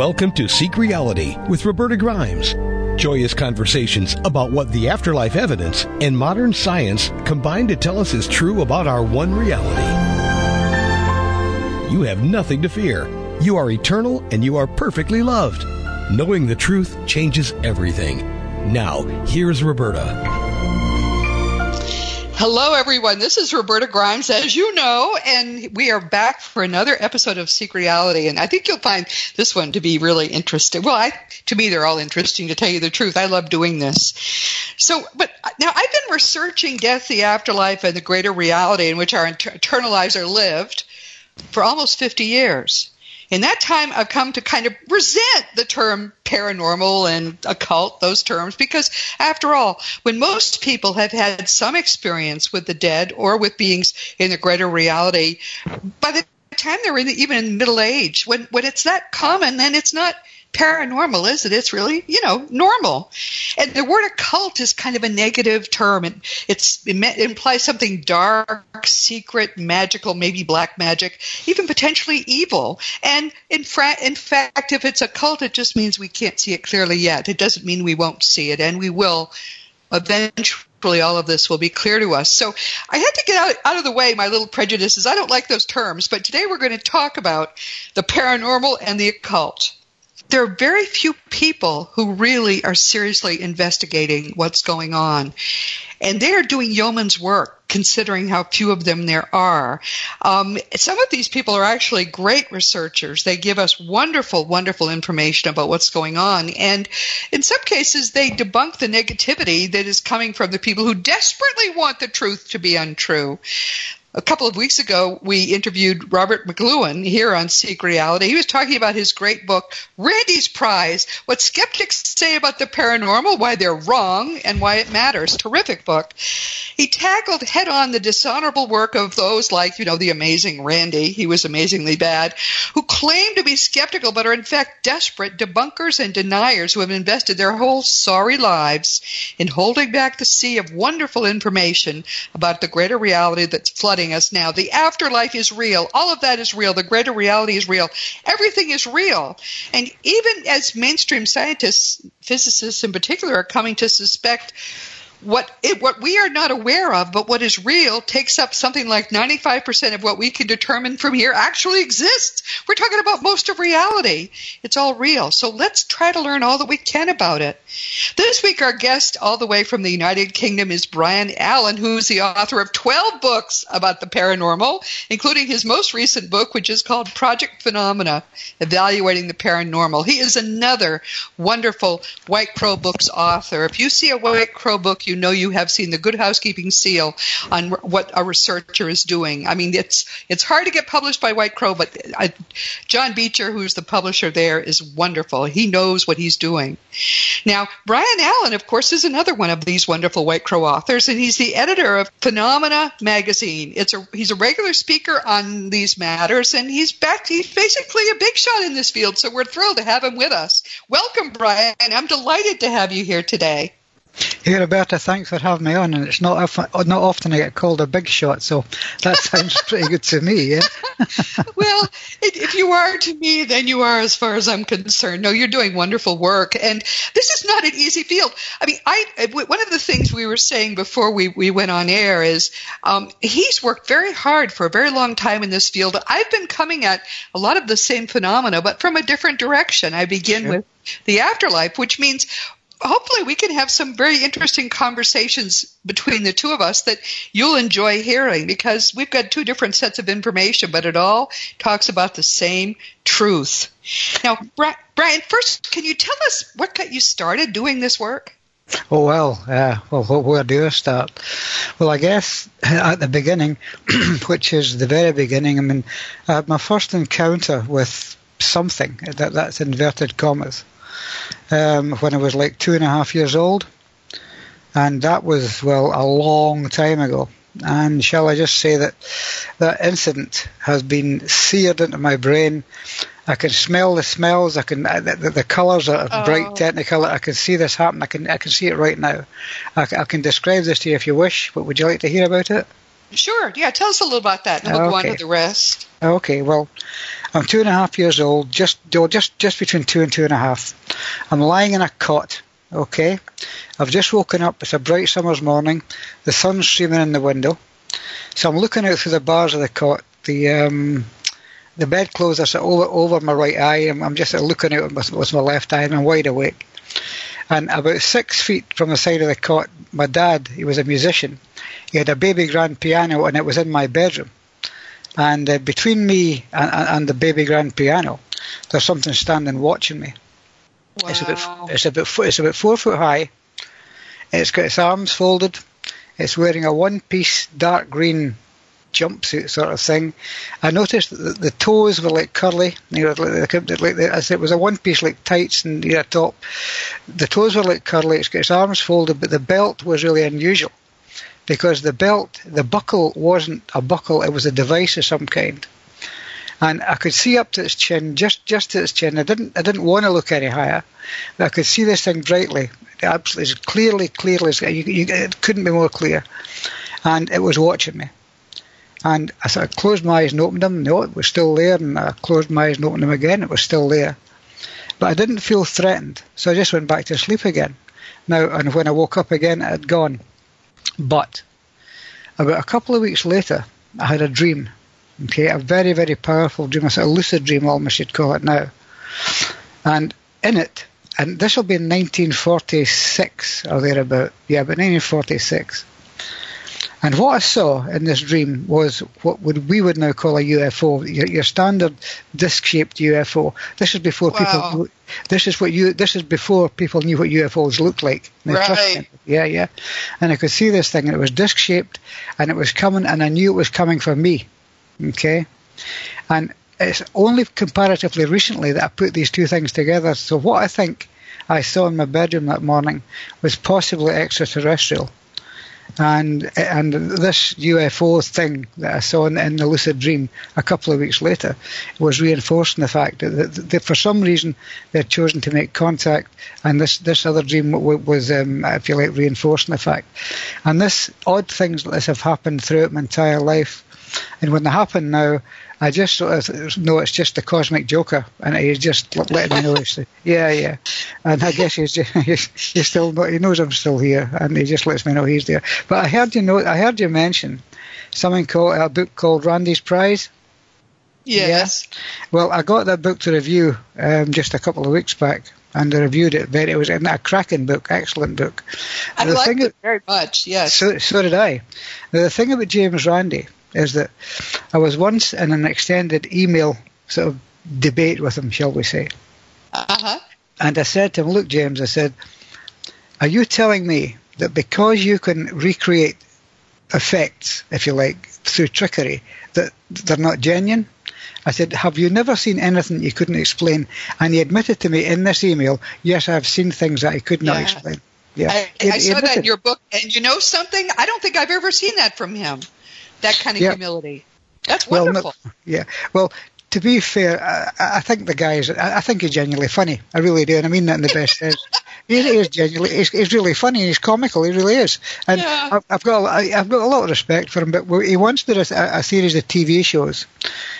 Welcome to Seek Reality with Roberta Grimes. Joyous conversations about what the afterlife evidence and modern science combine to tell us is true about our one reality. You have nothing to fear. You are eternal and you are perfectly loved. Knowing the truth changes everything. Now, here's Roberta. Hello, everyone. This is Roberta Grimes, as you know, and we are back for another episode of Seek Reality. And I think you'll find this one to be really interesting. Well, I, to me, they're all interesting, to tell you the truth. I love doing this. So, but uh, now I've been researching death, the afterlife, and the greater reality in which our eternal lives are lived for almost 50 years in that time, I've come to kind of resent the term paranormal and occult, those terms, because after all, when most people have had some experience with the dead or with beings in the greater reality, by the time they're in the, even in middle age, when, when it's that common, then it's not paranormal, is it? It's really, you know, normal. And the word occult is kind of a negative term. It, it's, it implies something dark, secret, magical, maybe black magic, even potentially evil. And in, fra- in fact, if it's occult, it just means we can't see it clearly yet. It doesn't mean we won't see it, and we will eventually all of this will be clear to us. So I had to get out, out of the way my little prejudices. I don't like those terms, but today we're going to talk about the paranormal and the occult there are very few people who really are seriously investigating what's going on. And they are doing yeoman's work, considering how few of them there are. Um, some of these people are actually great researchers. They give us wonderful, wonderful information about what's going on. And in some cases, they debunk the negativity that is coming from the people who desperately want the truth to be untrue a couple of weeks ago, we interviewed Robert McLuhan here on Seek Reality. He was talking about his great book, Randi's Prize What Skeptics Say About the Paranormal, Why They're Wrong, and Why It Matters. Terrific book. He tackled head on the dishonorable work of those like, you know, the amazing Randi, he was amazingly bad, who claim to be skeptical but are in fact desperate debunkers and deniers who have invested their whole sorry lives in holding back the sea of wonderful information about the greater reality that's flooding flooding us now. The afterlife is real. All of that is real. The greater reality is real. Everything is real. And even as mainstream scientists, physicists in particular, are coming to suspect what it, what we are not aware of, but what is real, takes up something like 95% of what we can determine from here actually exists. We're talking about most of reality. It's all real. So let's try to learn all that we can about it. This week, our guest, all the way from the United Kingdom, is Brian Allan, who's the author of 12 books about the paranormal, including his most recent book, which is called Project Phenomena Evaluating the Paranormal. He is another wonderful White Crow Books author. If you see a White Crow book, you know you have seen the Good Housekeeping seal on what a researcher is doing. I mean, it's it's hard to get published by White Crow, but uh, Jon Beecher, who's the publisher there, is wonderful. He knows what he's doing. Now, Brian Allan, of course, is another one of these wonderful White Crow authors, and he's the editor of Phenomena magazine. It's a he's a regular speaker on these matters, and he's back. He's basically a big shot in this field, so we're thrilled to have him with us. Welcome, Brian. I'm delighted to have you here today. Hey, Roberta, thanks for having me on. And it's not often, not often I get called a big shot, so that sounds pretty good to me. Yeah. well, if you are to me, then you are as far as I'm concerned. No, you're doing wonderful work, and this is not an easy field. I mean, I one of the things we were saying before we, we went on air is um, he's worked very hard for a very long time in this field. I've been coming at a lot of the same phenomena, but from a different direction. I begin sure. with the afterlife, which means hopefully we can have some very interesting conversations between the two of us that you'll enjoy hearing because we've got two different sets of information, but it all talks about the same truth. Now, Brian, first, can you tell us what got you started doing this work? Oh well, uh, well, where do I start? Well, I guess at the beginning, which is the very beginning. I mean, had my first encounter with something that that's inverted commas um, when I was like two and a half years old. And that was, well, a long time ago. And shall I just say that that incident has been seared into my brain. I can smell the smells. I can uh, the, the colours are oh. bright technicolor. I can see this happen. I can I can see it right now. I, I, can describe this to you if you wish. But would you like to hear about it? Sure. Yeah. Tell us a little about that, and we'll okay. go on to the rest. Okay. Well, I'm two and a half years old, just just just between two and two and a half. I'm lying in a cot. Okay, I've just woken up. It's a bright summer's morning. The sun's streaming in the window. So I'm looking out through the bars of the cot. The um, the bedclothes are over, over my right eye. I'm, I'm just looking out with, with my left eye, and I'm wide awake. And about six feet from the side of the cot, my dad, he was a musician. He had a baby grand piano, and it was in my bedroom. And uh, between me and, and, the baby grand piano, there's something standing watching me. Wow. It's about it's about it's about four foot high. It's got its arms folded. It's wearing a one-piece dark green jumpsuit sort of thing. I noticed that the, the toes were like curly, you know, like, like, like as it was a one piece like tights and you know, top. The toes were like curly. It's got its arms folded, but the belt was really unusual because the belt, the buckle wasn't a buckle; it was a device of some kind. And I could see up to its chin, just just to its chin. I didn't I didn't want to look any higher, but I could see this thing brightly, absolutely clearly, clearly. You, you, it couldn't be more clear, and it was watching me. And I sort of closed my eyes and opened them. No, it was still there. And I closed my eyes and opened them again. It was still there. But I didn't feel threatened. So I just went back to sleep again. Now, and when I woke up again, it had gone. But about a couple of weeks later, I had a dream. Okay, a very, very powerful dream, a sort of lucid dream almost you'd call it now. And in it, and this will be in 1946 or thereabout, yeah, but 1946. And what I saw in this dream was what would we would now call a UFO, your, your standard disc-shaped UFO. This is before wow. people. This is what you. This is before people knew what UFOs looked like. Right. Yeah, yeah. And I could see this thing, and it was disc-shaped, and it was coming, and I knew it was coming for me. Okay, and it's only comparatively recently that I put these two things together. So what I think I saw in my bedroom that morning was possibly extraterrestrial and and this UFO thing that I saw in, in, the lucid dream a couple of weeks later was reinforcing the fact that, that, that for some reason they had chosen to make contact, and this this other dream was, um, I feel like, reinforcing the fact. And this odd things like this have happened throughout my entire life, and when they happen now, I just sort of know it's just the cosmic joker, and he's just letting me know. It's, yeah, yeah. And I guess he's, just, he's, he's still he knows I'm still here, and he just lets me know he's there. But I heard you know I heard you mention something called a book called Randi's Prize. Yes. Yeah. Well, I got that book to review um, just a couple of weeks back, and I reviewed it. Very, it was a cracking book, excellent book. I liked it very much. Yes. So, so did I. Now, the thing about James Randi is that I was once in an extended email sort of debate with him, shall we say. Uh-huh. And I said to him, Look, James, I said, Are you telling me that because you can recreate effects, if you like, through trickery, that they're not genuine? I said, Have you never seen anything you couldn't explain? And he admitted to me in this email, Yes, I've seen things that I could not yeah. explain. Yeah. I, I saw that in your book. And you know something? I don't think I've ever seen that from him that kind of yeah. humility. That's wonderful. Well, yeah. Well, to be fair, I, I, think the guy is. I think he's genuinely funny. I really do, and I mean that in the best sense. He is genuinely. He's, he's, really funny. He's comical. He really is. And yeah. I've, I've, got. I've got a lot of respect for him. But he once did a, a series of TV shows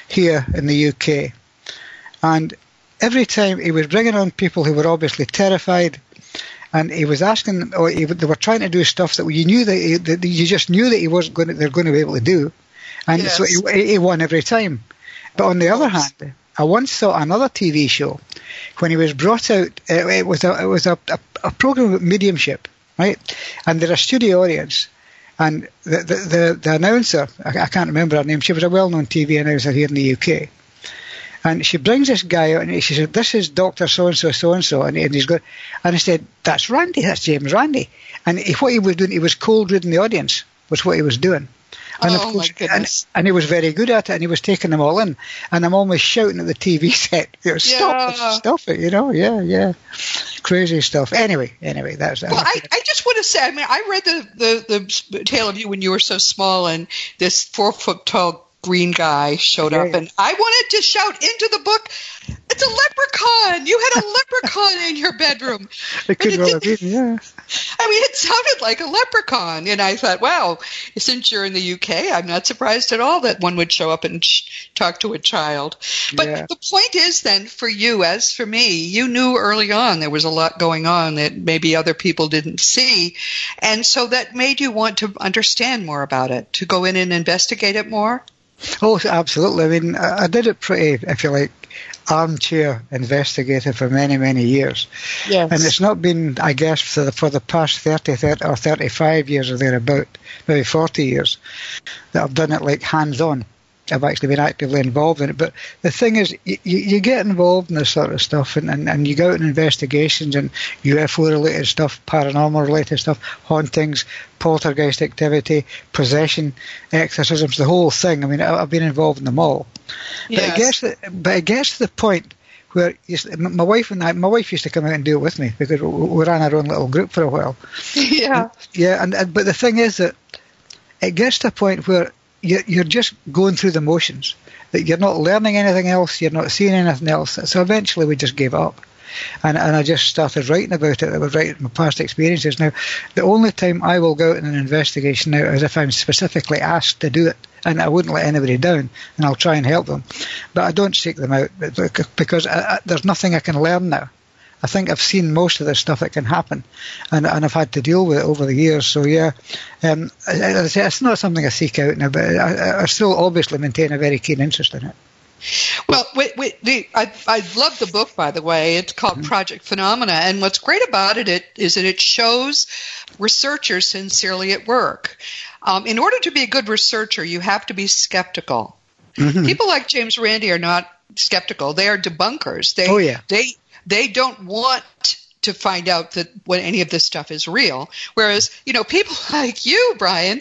here in the UK, and every time he was bringing on people who were obviously terrified and he was asking, or he, they were trying to do stuff that you knew that, he, that you just knew that he wasn't going to, they're going to be able to do, and yes. so he, he won every time. But on the other hand, I once saw another TV show when he was brought out. Uh, it was a it was a, a, a program of mediumship, right? And they're a studio audience, and the the the, the announcer I, I, can't remember her name. She was a well-known TV announcer here in the UK, and she brings this guy out and she said, This is Dr. So and so, so and so. And he's going, and I said, That's Randi, that's James Randi. And he, what he was doing, he was cold reading the audience, was what he was doing. And oh, course, my goodness. And, and, he was very good at it, and he was taking them all in. And I'm almost shouting at the TV set, you know, stop yeah. it, stop it, you know, yeah, yeah. Crazy stuff. Anyway, anyway, that's Well, I, I just want to say, I mean, I read the, the, the tale of you when you were so small, and this four foot tall green guy showed up, and I wanted to shout into the book, "It's a leprechaun! You had a leprechaun in your bedroom." It could well have been, yeah. I mean, it sounded like a leprechaun. And I thought, wow, since you're in the UK, I'm not surprised at all that one would show up and sh- talk to a child. But yeah. the point is then, for you, as for me, you knew early on there was a lot going on that maybe other people didn't see. And so that made you want to understand more about it, to go in and investigate it more? Oh, absolutely. I mean, I did it pretty, if you like, armchair investigator for many, many years. Yes. And it's not been, I guess, for the, for the past 30, 30 or 35 years or thereabout, maybe 40 years, that I've done it like hands on. I've actually been actively involved in it. But the thing is, you, you get involved in this sort of stuff and, and, and you go out in investigations and UFO related stuff, paranormal related stuff, hauntings, poltergeist activity, possession, exorcisms, the whole thing. I mean, I've been involved in them all. Yes. But, it gets, but it gets to the point where my wife and I, my wife used to come out and do it with me because we ran our own little group for a while. Yeah. And, yeah, and, and but the thing is that it gets to a point where you're just going through the motions. That you're not learning anything else, you're not seeing anything else. So eventually we just gave up. And, and I just started writing about it. I was writing my past experiences. Now, the only time I will go out in an investigation now is if I'm specifically asked to do it, and I wouldn't let anybody down, and I'll try and help them. But I don't seek them out because I, I, there's nothing I can learn now. I think I've seen most of the stuff that can happen, and, and I've had to deal with it over the years. So yeah, um, it's not something I seek out now, but I, I still obviously maintain a very keen interest in it. Well, wait, wait, the, I, I love the book, by the way. It's called mm-hmm. Project Phenomena. And what's great about it, it is that it shows researchers sincerely at work. Um, in order to be a good researcher, you have to be skeptical. Mm-hmm. People like James Randi are not skeptical. They are debunkers. They, oh, yeah. They, they don't want to find out that when any of this stuff is real. Whereas, you know, people like you, Brian,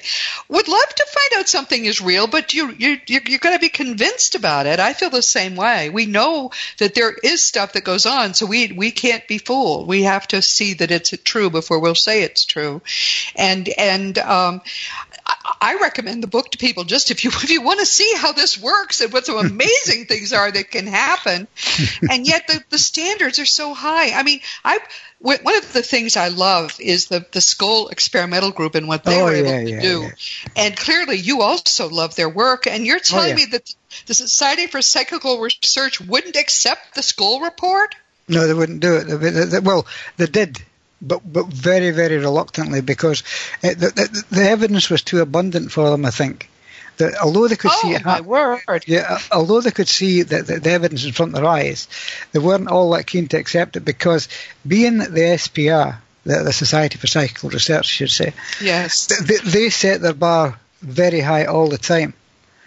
would love to find out something is real, but you you you're, you're going to be convinced about it. I feel the same way. We know that there is stuff that goes on, so we we can't be fooled. We have to see that it's true before we'll say it's true. And and um, I recommend the book to people just if you if you want to see how this works and what some amazing things are that can happen, and yet the, the standards are so high. I mean, I one of the things I love is the the Scole Experimental Group and what they oh, were able yeah, to yeah, do, yeah. and clearly you also love their work. And you're oh, telling oh, me that the Society for Psychical Research wouldn't accept the Scole report? No, they wouldn't do it. Well, they did but but very very reluctantly because it, the, the, the, evidence was too abundant for them. I think that although they could oh, see it, my word. yeah, although they could see the, the, the, evidence in front of their eyes, they weren't all that keen to accept it because being the SPR, the, the Society for Psychical Research, I should say, yes, they, they set their bar very high all the time.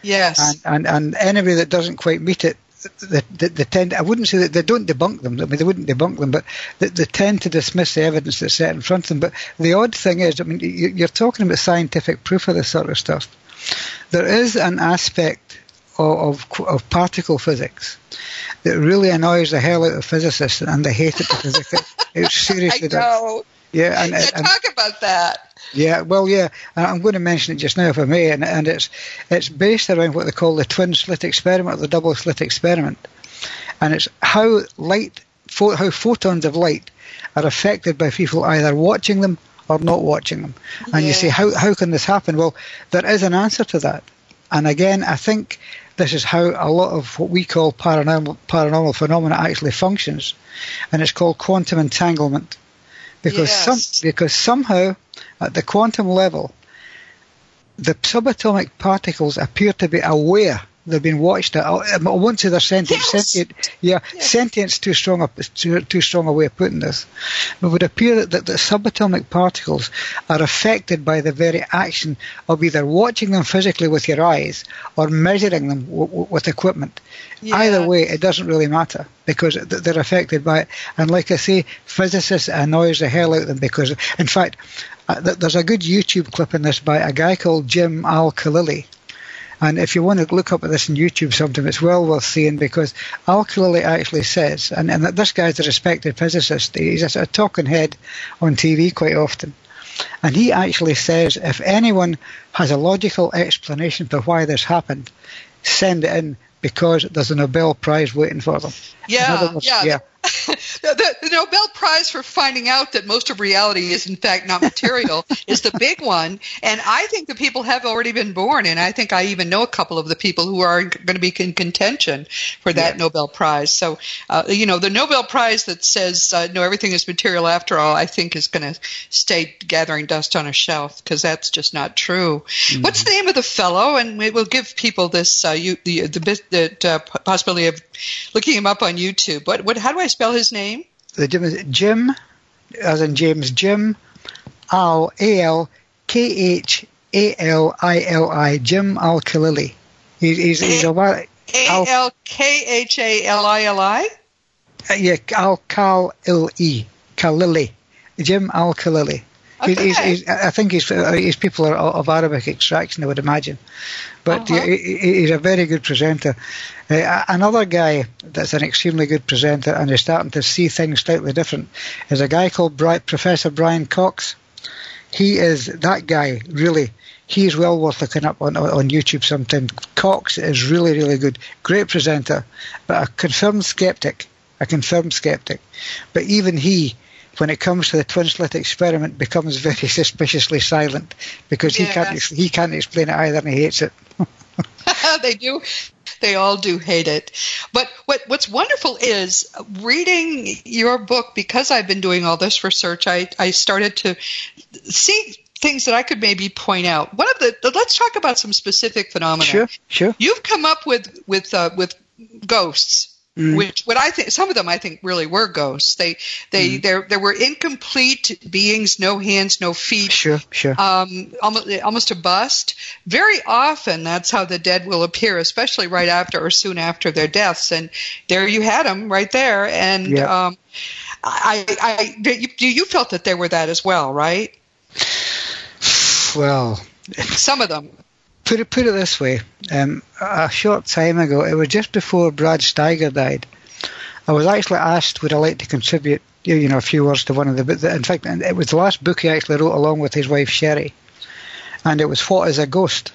Yes, and, and and anybody that doesn't quite meet it they, they, they, tend, I wouldn't say that they don't debunk them, I mean, they wouldn't debunk them, but they, they, tend to dismiss the evidence that's set in front of them. But the odd thing is, I mean, you're talking about scientific proof of this sort of stuff. There is an aspect of, of, of particle physics that really annoys the hell out of physicists, and they hate it because it seriously I know. Yeah, and, and, and talk about that. Yeah, well, yeah, I'm going to mention it just now if I may, and, and it's it's based around what they call the twin slit experiment or the double slit experiment, and it's how light, how photons of light are affected by people either watching them or not watching them. And yeah. you say, how how can this happen? Well, there is an answer to that, and again, I think this is how a lot of what we call paranormal paranormal phenomena actually functions, and it's called quantum entanglement because yes. some because somehow at the quantum level the subatomic particles appear to be aware they've been watched. I won't say they're sentient. Sentient yeah, yes. sentient's too strong a too, too strong a way of putting this. It would appear that, that the subatomic particles are affected by the very action of either watching them physically with your eyes or measuring them w- w- with equipment. Yeah. Either way, it doesn't really matter because they're affected by it. And like I say, physicists annoys the hell out of them because, in fact, uh, there's a good YouTube clip in this by a guy called Jim Al-Khalili and if you want to look up at this on YouTube sometime, it's well worth seeing because Al Khalili actually says, and, and this guy's a respected physicist, he's a, a talking head on TV quite often. And he actually says if anyone has a logical explanation for why this happened, send it in because there's a Nobel Prize waiting for them. Yeah, words, yeah. yeah. the, the, Nobel Prize for finding out that most of reality is in fact not material is the big one, and I think the people have already been born, and I think I even know a couple of the people who are going to be in contention for that yeah. Nobel Prize. So, uh, you know, the Nobel Prize that says uh, no, everything is material after all, I think is going to stay gathering dust on a shelf because that's just not true. Mm-hmm. What's the name of the fellow? And we will give people this uh, you, the the, the uh, possibility of looking him up on YouTube. What what? How do I spell his name? The Jim, Jim as in James Jim Al A L K H A L I L I Jim Al Khalili. He's, he's, he's a A L K H A L I L I. Uh, yeah, Al Kal Il E Khalili. Jim Al Khalili. Okay. He's, he's, I think he's, uh, his people are of Arabic extraction, I would imagine. But uh-huh. he, he's a very good presenter. Uh, another guy that's an extremely good presenter and is starting to see things slightly different is a guy called Bri- Professor Brian Cox. He is that guy, really. He's well worth looking up on, on YouTube sometime. Cox is really, really good. Great presenter, but a confirmed skeptic. A confirmed skeptic. But even he when it comes to the twin slit experiment, becomes very suspiciously silent because he can't he can't explain it either, and he hates it. they do. They all do hate it. But what what's wonderful is reading your book because I've been doing all this research. I I started to see things that I could maybe point out. One of the let's talk about some specific phenomena. Sure, sure. You've come up with with uh, with ghosts Mm. Which what I think some of them I think really were ghosts. They they mm. there there were incomplete beings, no hands, no feet. Sure, sure. Um, almost almost a bust. Very often that's how the dead will appear, especially right after or soon after their deaths. And there you had them right there. And yeah. um, I, I, you, you felt that they were that as well, right? Well, some of them put it put it this way: um, a short time ago, it was just before Brad Steiger died. I was actually asked would I like to contribute, you know, a few words to one of the. In fact, it was the last book he actually wrote along with his wife Sherry, and it was "What Is a Ghost,"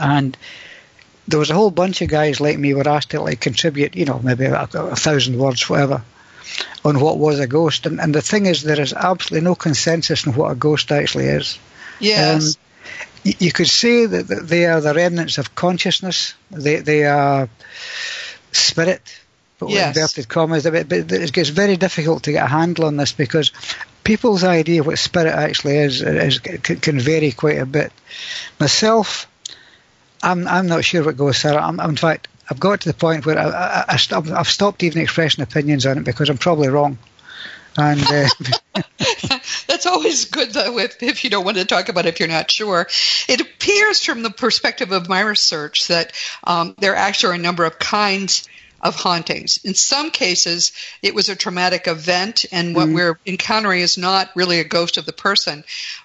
and there was a whole bunch of guys like me were asked to like contribute, you know, maybe a, a thousand words, whatever, on what was a ghost. And, and the thing is, there is absolutely no consensus on what a ghost actually is. Yes. Um, you could say that they are the remnants of consciousness. They they are spirit, but yes. with inverted commas. But it gets very difficult to get a handle on this because people's idea of what spirit actually is, is can vary quite a bit. Myself, I'm I'm not sure what goes, Sarah. I'm, in fact, I've got to the point where I, I, I've stopped even expressing opinions on it because I'm probably wrong. And uh, always good, though, if, if you don't want to talk about it if you're not sure. It appears from the perspective of my research that um, there are actually are a number of kinds of hauntings. In some cases, it was a traumatic event, and what mm we're encountering is not really a ghost of the person,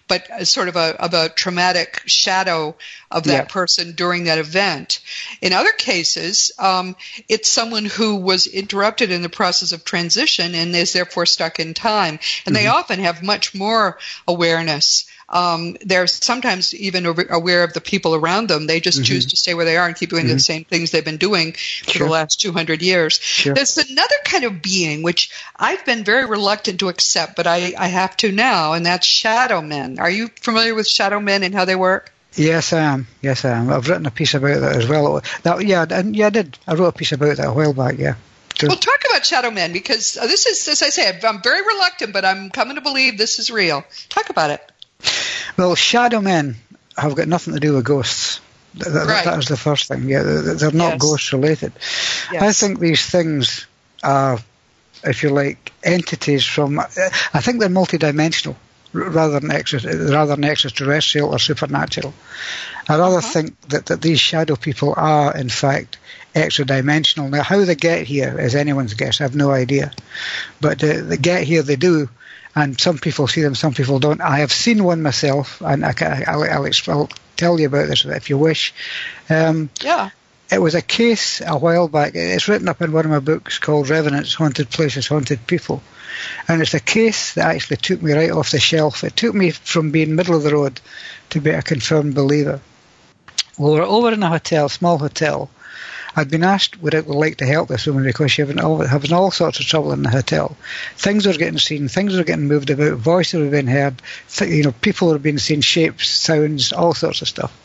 but a sort of a, of a traumatic shadow of that yeah. person during that event. In other cases, um, it's someone who was interrupted in the process of transition and is therefore stuck in time. And mm-hmm. they often have much more awareness um, they're sometimes even aware of the people around them. They just mm-hmm. choose to stay where they are and keep doing mm-hmm. the same things they've been doing for sure. the last 200 years. Sure. There's another kind of being which I've been very reluctant to accept, but I, I have to now, and that's shadow men. Are you familiar with shadow men and how they work? Yes, I am. Yes, I am. I've written a piece about that as well. That, yeah, and yeah, I did. I wrote a piece about that a while back. Yeah. Well, talk about shadow men because this is, as I say, I'm very reluctant, but I'm coming to believe this is real. Talk about it. Well, shadow men have got nothing to do with ghosts. That, right. that is the first thing. Yeah, they're not yes. ghost related. Yes. I think these things are, if you like, entities from. I think they're multidimensional rather than extra, rather than extraterrestrial or supernatural. I rather uh-huh. think that, that these shadow people are, in fact, extra dimensional. Now, how they get here is anyone's guess. I have no idea, but uh, they get here. They do and some people see them, some people don't. I have seen one myself, and I will I'll, I'll, tell you about this if you wish. Um, yeah. It was a case a while back. It's written up in one of my books called Revenants, Haunted Places, Haunted People. And it's a case that actually took me right off the shelf. It took me from being middle of the road to be a confirmed believer. We were over in a hotel, small hotel, I'd been asked would I would like to help this woman because she was having all sorts of trouble in the hotel. Things were getting seen, things were getting moved about, voices were being heard, you know, people were being seen, shapes, sounds, all sorts of stuff.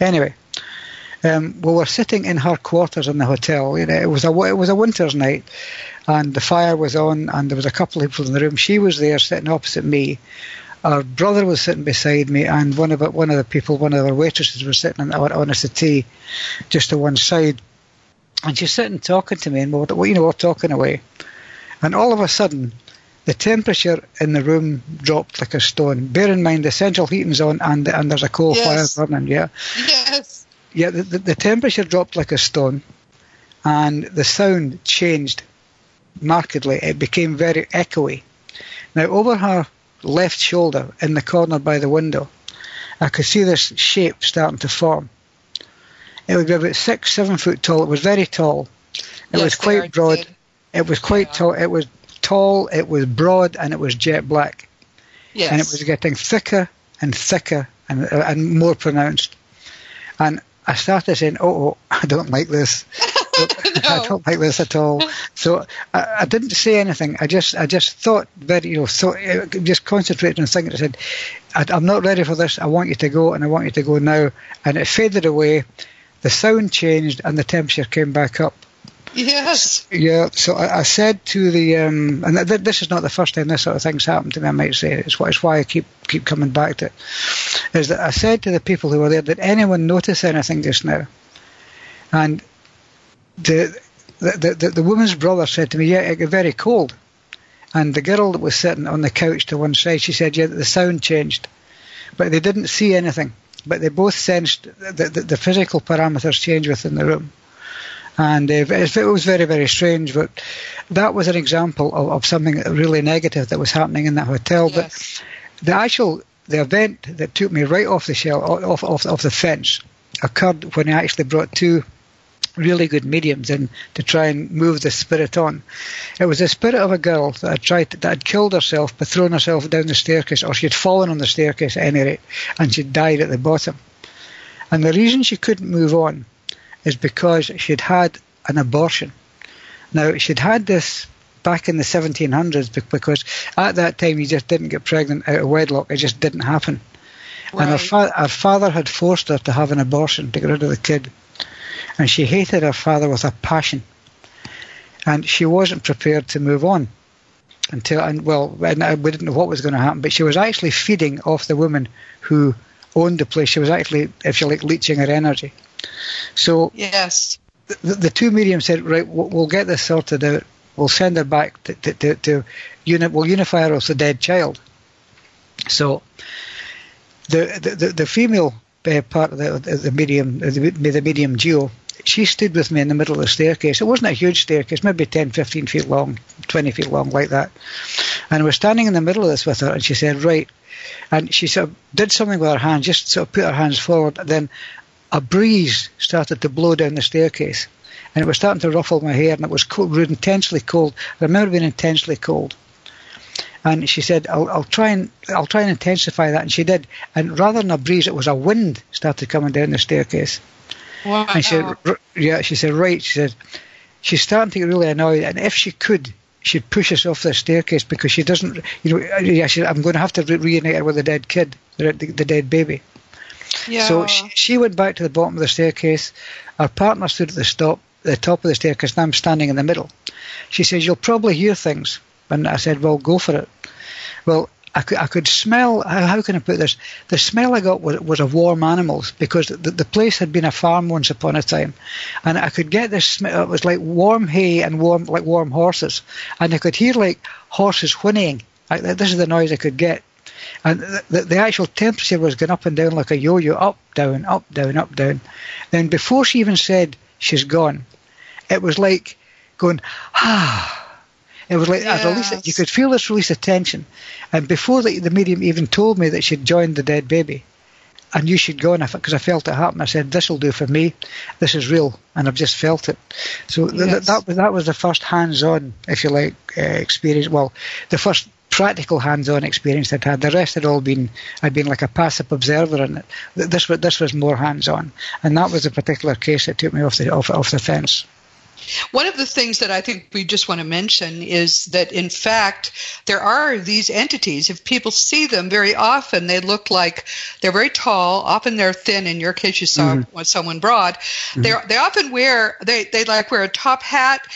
Anyway, um, we were sitting in her quarters in the hotel. You know, it was a it was a winter's night, and the fire was on, and there was a couple of people in the room. She was there sitting opposite me. Our brother was sitting beside me, and one of one of the people, one of our waitresses, was sitting on, on a settee, just to one side. And she's sitting talking to me, and we're, you know we're talking away, and all of a sudden, the temperature in the room dropped like a stone. Bear in mind the central heating's on, and and there's a coal yes. fire burning. Yeah. Yes. Yeah. The, the, the temperature dropped like a stone, and the sound changed markedly. It became very echoey. Now over her left shoulder in the corner by the window, I could see this shape starting to form. It would be about six, seven foot tall. It was very tall. It yes, was quite broad. Did. It was quite yeah. tall. It was tall. It was broad, and it was jet black. Yes. And it was getting thicker and thicker and, and more pronounced. And I started saying, "Oh, oh I don't like this." no. I don't like this at all. So I, I, didn't say anything. I just I just thought very you know thought uh, just concentrated on thinking. I said, "I'm not ready for this. I want you to go, and I want you to go now." And it faded away. The sound changed, and the temperature came back up. Yes. Yeah. So I, I said to the, um, and th- this is not the first time this sort of thing's happened to me. I might say it's why, it's why I keep keep coming back to it. Is that I said to the people who were there, did anyone notice anything just now? And the, the, the, the woman's brother said to me, yeah, it got very cold. And the girl that was sitting on the couch to one side, she said, yeah, the sound changed. But they didn't see anything. But they both sensed that the, the physical parameters changed within the room. And it was very, very strange. But that was an example of, of something really negative that was happening in that hotel. Yes. But the actual the event that took me right off the shell, off, off, off the fence, occurred when I actually brought two really good mediums in to try and move the spirit on. It was the spirit of a girl that had tried to, that had killed herself by throwing herself down the staircase, or she had fallen on the staircase at any rate, and she died at the bottom. And the reason she couldn't move on is because she'd had an abortion. Now she'd had this back in the 1700s because at that time you just didn't get pregnant out of wedlock; it just didn't happen. Right. And her, fa- her father had forced her to have an abortion to get rid of the kid and she hated her father with a passion. And she wasn't prepared to move on until, and well, we didn't know what was going to happen, but she was actually feeding off the woman who owned the place. She was actually, if you like, leeching her energy. So yes, the, the two mediums said, right, we'll get this sorted out. We'll send her back to, to, to, to uni- we'll unify her with the dead child. So the, the, the female uh, part of the, the medium, the, the medium duo, she stood with me in the middle of the staircase. It wasn't a huge staircase, maybe 10, 15 feet long, 20 feet long, like that. And we're standing in the middle of this with her, and she said, Right. And she sort of did something with her hands, just sort of put her hands forward. Then a breeze started to blow down the staircase. And it was starting to ruffle my hair, and it was cold, intensely cold. I remember being intensely cold. And she said, I'll, I'll try and I'll try and intensify that. And she did. And rather than a breeze, it was a wind started coming down the staircase. Wow. And she said, yeah, she said, right. She said, she's starting to get really annoyed. And if she could, she'd push us off the staircase because she doesn't, you know, uh, yeah, she, I'm going to have to re- reunite her with the dead kid, the, the, the dead baby. Yeah. So she, she, went back to the bottom of the staircase. Our partner stood at the stop, the top of the staircase, and I'm standing in the middle. She says, "You'll probably hear things," and I said, "Well, go for it." Well, I could, I could smell, how, can I put this? The smell I got was, was of warm animals because the, the place had been a farm once upon a time. And I could get this smell, it was like warm hay and warm, like warm horses. And I could hear like horses whinnying. Like, this is the noise I could get. And the, the, the actual temperature was going up and down like a yo-yo, up, down, up, down, up, down. Then before she even said she's gone, it was like going, ah, it was like yes. a release. You could feel this release of tension. And before the, the medium even told me that she'd joined the dead baby, I knew she'd gone because I felt it happen. I said, "This will do for me. This is real," and I've just felt it. So yes. th- that that was the first hands-on, if you like, uh, experience. Well, the first practical hands-on experience I'd had. The rest had all been I'd been like a passive observer in it. This was this was more hands-on, and that was a particular case that took me off the off, off the fence. One of the things that I think we just want to mention is that, in fact, there are these entities. If people see them very often, they look like they're very tall. Often they're thin. In your case, you saw mm-hmm. someone broad. Mm-hmm. They they often wear they they like wear a top hat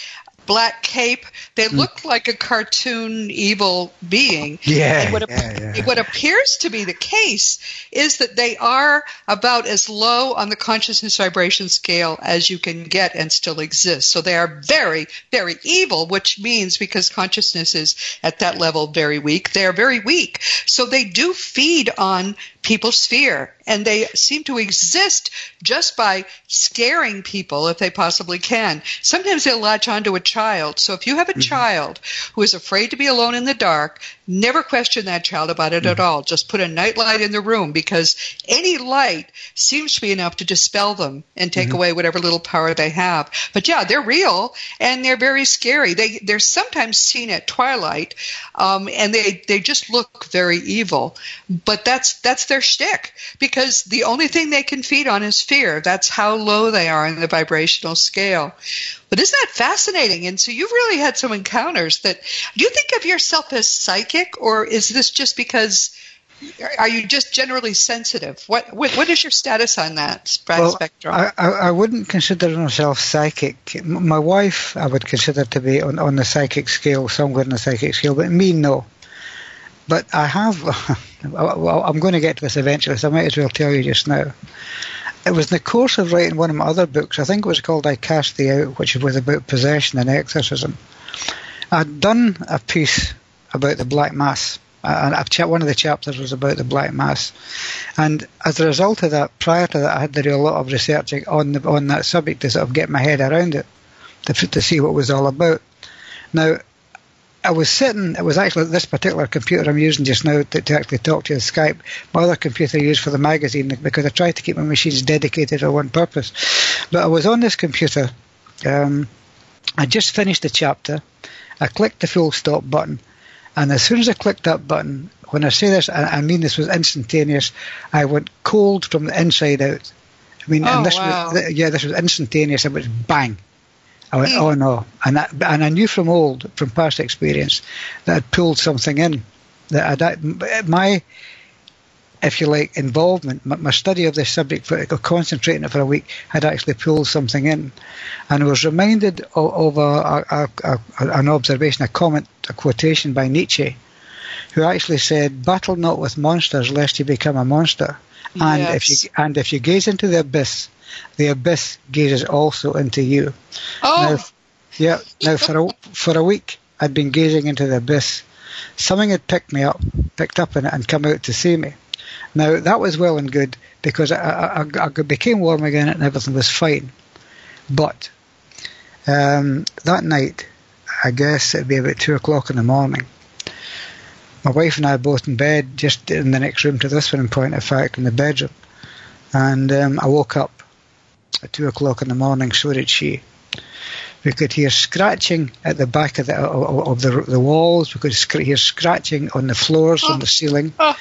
black cape. They hmm. look like a cartoon evil being. Yeah, and what, yeah, yeah. what appears to be the case is that they are about as low on the consciousness vibration scale as you can get and still exist. So they are very, very evil, which means because consciousness is at that level very weak, they are very weak. So they do feed on people's fear. And they seem to exist just by scaring people if they possibly can. Sometimes they'll latch onto a child. So if you have a mm-hmm. child who is afraid to be alone in the dark, never question that child about it mm-hmm. at all. Just put a nightlight in the room because any light seems to be enough to dispel them and take mm-hmm. away whatever little power they have. But yeah, they're real and they're very scary. They they're sometimes seen at twilight, um, and they they just look very evil. But that's that's their their shtick because the only thing they can feed on is fear. That's how low they are in the vibrational scale. But isn't that fascinating? And so you've really had some encounters that do you think of yourself as psychic or is this just because are you just generally sensitive? What what, what is your status on that well, spectrum? I, I, wouldn't consider myself psychic. My wife, I would consider to be on, on the psychic scale, somewhere in the psychic scale, but me, no. But I have, well, I'm going to get to this eventually, so I might as well tell you just now. It was in the course of writing one of my other books, I think it was called I Cast Thee Out, which was about possession and exorcism. I'd done a piece about the Black Mass, and one of the chapters was about the Black Mass. And as a result of that, prior to that, I had to do a lot of research on the, on that subject to sort of get my head around it, to, to see what it was all about. Now, I was sitting, it was actually this particular computer I'm using just now to, to actually talk to you on Skype. My other computer I use for the magazine because I try to keep my machines dedicated for one purpose. But I was on this computer. Um, I just finished the chapter. I clicked the full stop button. And as soon as I clicked that button, when I say this, I, I mean this was instantaneous. I went cold from the inside out. I mean, oh, and this wow. was, yeah, this was instantaneous. It was bang. Oh, I went, oh no, and that, and I knew from old, from past experience, that I'd pulled something in. That I'd, my, if you like, involvement, my, my study of this subject, for concentrating it for a week, had actually pulled something in, and I was reminded of, of a, a, a, an observation, a comment, a quotation by Nietzsche, who actually said, "Battle not with monsters, lest you become a monster." And yes. if you and if you gaze into the abyss, the abyss gazes also into you. Oh. Now, yeah. Now for a, for a week, I'd been gazing into the abyss. Something had picked me up, picked up in it, and come out to see me. Now that was well and good because I, I, I became warm again and everything was fine. But um, that night, I guess it'd be about two o'clock in the morning. My wife and I both in bed, just in the next room to this one, in point of fact, in the bedroom. And um, I woke up at two o'clock in the morning, so did she. We could hear scratching at the back of the of the, the walls. We could hear scratching on the floors, on the ceiling. Oh.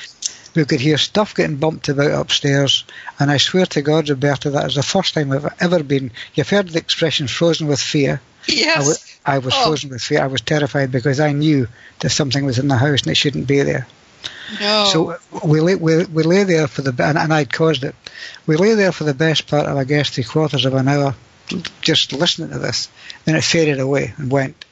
We could hear stuff getting bumped about upstairs. And I swear to God, Roberta, that is the first time I've ever been. You've heard the expression "frozen with fear." Yes. I, w- I was oh. frozen with fear. I was terrified because I knew that something was in the house and it shouldn't be there. No. So we lay, we, we lay there for the and, and I'd caused it. We lay there for the best part of I guess three quarters of an hour, just listening to this. Then it faded away and went.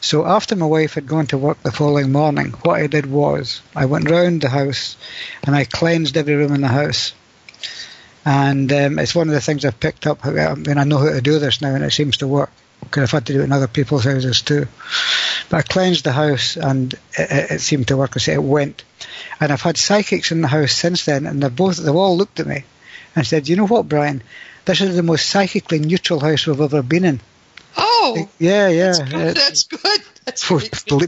So after my wife had gone to work the following morning, what I did was I went round the house and I cleansed every room in the house. And um, it's one of the things I've picked up. I mean, I know how to do this now, and it seems to work because I've had to do it in other people's houses too. But I cleansed the house and it, it seemed to work. I say it went. And I've had psychics in the house since then, and they've both they've all looked at me and said, "You know what, Brian? This is the most psychically neutral house we've ever been in." Oh, yeah, yeah, that's good. That's good. That's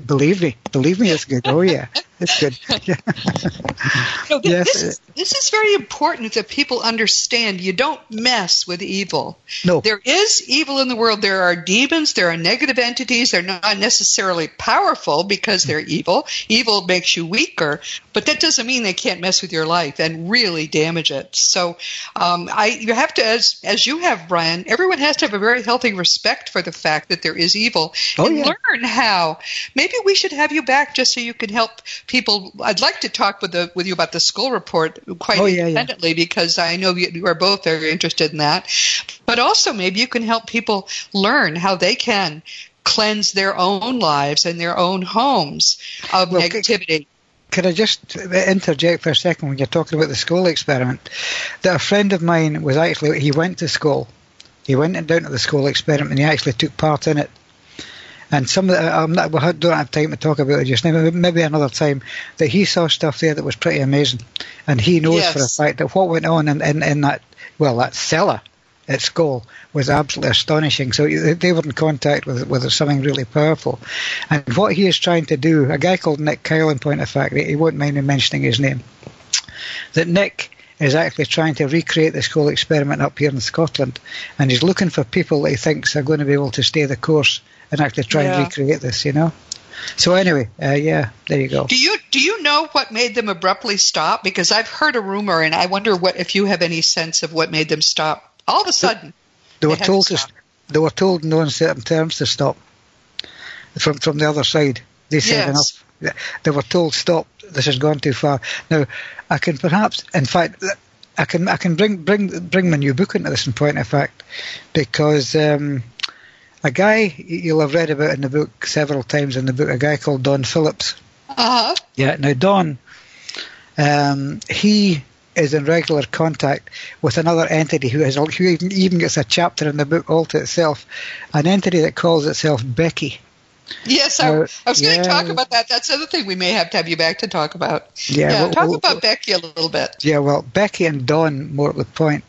believe me, believe me, it's good. Oh yeah. it's good. no, th- yes. This, is, this is very important that people understand. You don't mess with evil. No. There is evil in the world. There are demons. There are negative entities. They're not necessarily powerful because they're evil. Evil makes you weaker, but that doesn't mean they can't mess with your life and really damage it. So, um, I you have to, as as you have, Brian. Everyone has to have a very healthy respect for the fact that there is evil oh, and yeah. learn how. Maybe we should have you back just so you can help people. I'd like to talk with the with you about the Scole report quite oh, yeah, independently yeah. because I know you, you are both very interested in that. But also, maybe you can help people learn how they can cleanse their own lives and their own homes of well, negativity. Could I just interject for a second when you're talking about the Scole experiment? That a friend of mine was actually, he went to Scole. He went down to the Scole experiment and he actually took part in it. And some of the, I'm not, we don't have time to talk about it just now, maybe another time, that he saw stuff there that was pretty amazing. And he knows yes. for a fact that what went on in, in, in that, well, that cellar at Scole was absolutely astonishing. So they were in contact with with something really powerful. And what he is trying to do, a guy called Nick Kyle, in point of fact, he won't mind me mentioning his name, that Nick is actually trying to recreate this whole experiment up here in Scotland, and he's looking for people that he thinks are going to be able to stay the course and actually try yeah. and recreate this. You know. So anyway, uh, yeah, there you go. Do you do you know what made them abruptly stop? Because I've heard a rumor, and I wonder what if you have any sense of what made them stop all of a sudden. They, they were told to, to they were told in no uncertain terms to stop from from the other side. They said yes. enough. They were told stop. This has gone too far. Now, I can perhaps, in fact, I can I can bring bring bring my new book into this in point of fact, because um, a guy you'll have read about in the book several times in the book, a guy called Don Phillips. Uh-huh. Yeah. Now Don, um, he is in regular contact with another entity who has who even gets a chapter in the book all to itself, an entity that calls itself Becky. Yes, I, uh, I was going to talk about that. That's the other thing we may have to have you back to talk about. Yeah, yeah well, talk well, about Becky a little bit. Yeah, well, Becky and Don, more at the point,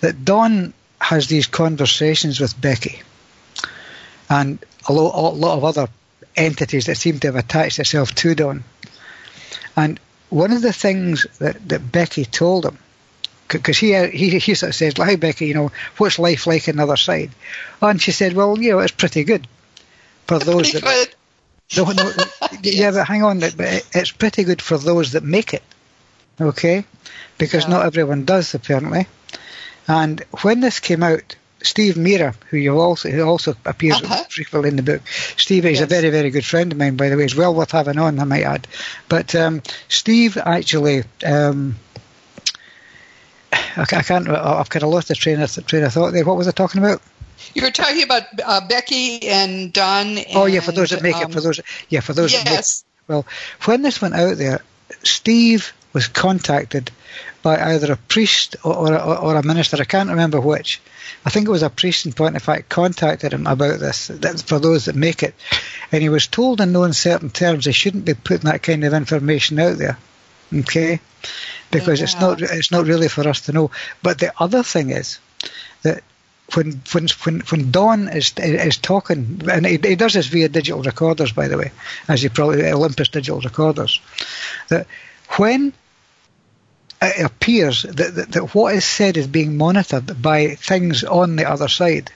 that Don has these conversations with Becky, and a lot, a lot of other entities that seem to have attached itself to Don. And one of the things that, that Becky told him, because he, he he sort of says, "Hi Becky, you know, what's life like on the other side?" And she said, "Well, you know, it's pretty good." for those pretty that no, no, yeah, but hang on, but it's pretty good for those that make it, okay? Because yeah. not everyone does apparently. And when this came out, Steve Mera, who you also who also appears uh-huh. frequently in the book, Steve is yes. a very very good friend of mine, by the way. He's well worth having on, I might add. But um, Steve actually. Um, I can't. I've kind of lost the train of train of thought there. What was I talking about? You were talking about uh, Becky and Don. And, oh yeah, for those that make um, it. For those, yeah, for those. Yes. That make, well, when this went out there, Steve was contacted by either a priest or, or, or, a minister. I can't remember which. I think it was a priest in point of fact contacted him about this. That's for those that make it, and he was told in no uncertain terms they shouldn't be putting that kind of information out there. Okay, because yeah. it's not it's not really for us to know. But the other thing is that when when when when Don is is talking, and he, he, does this via digital recorders, by the way, as he probably Olympus digital recorders, that when it appears that, that, that what is said is being monitored by things on the other side,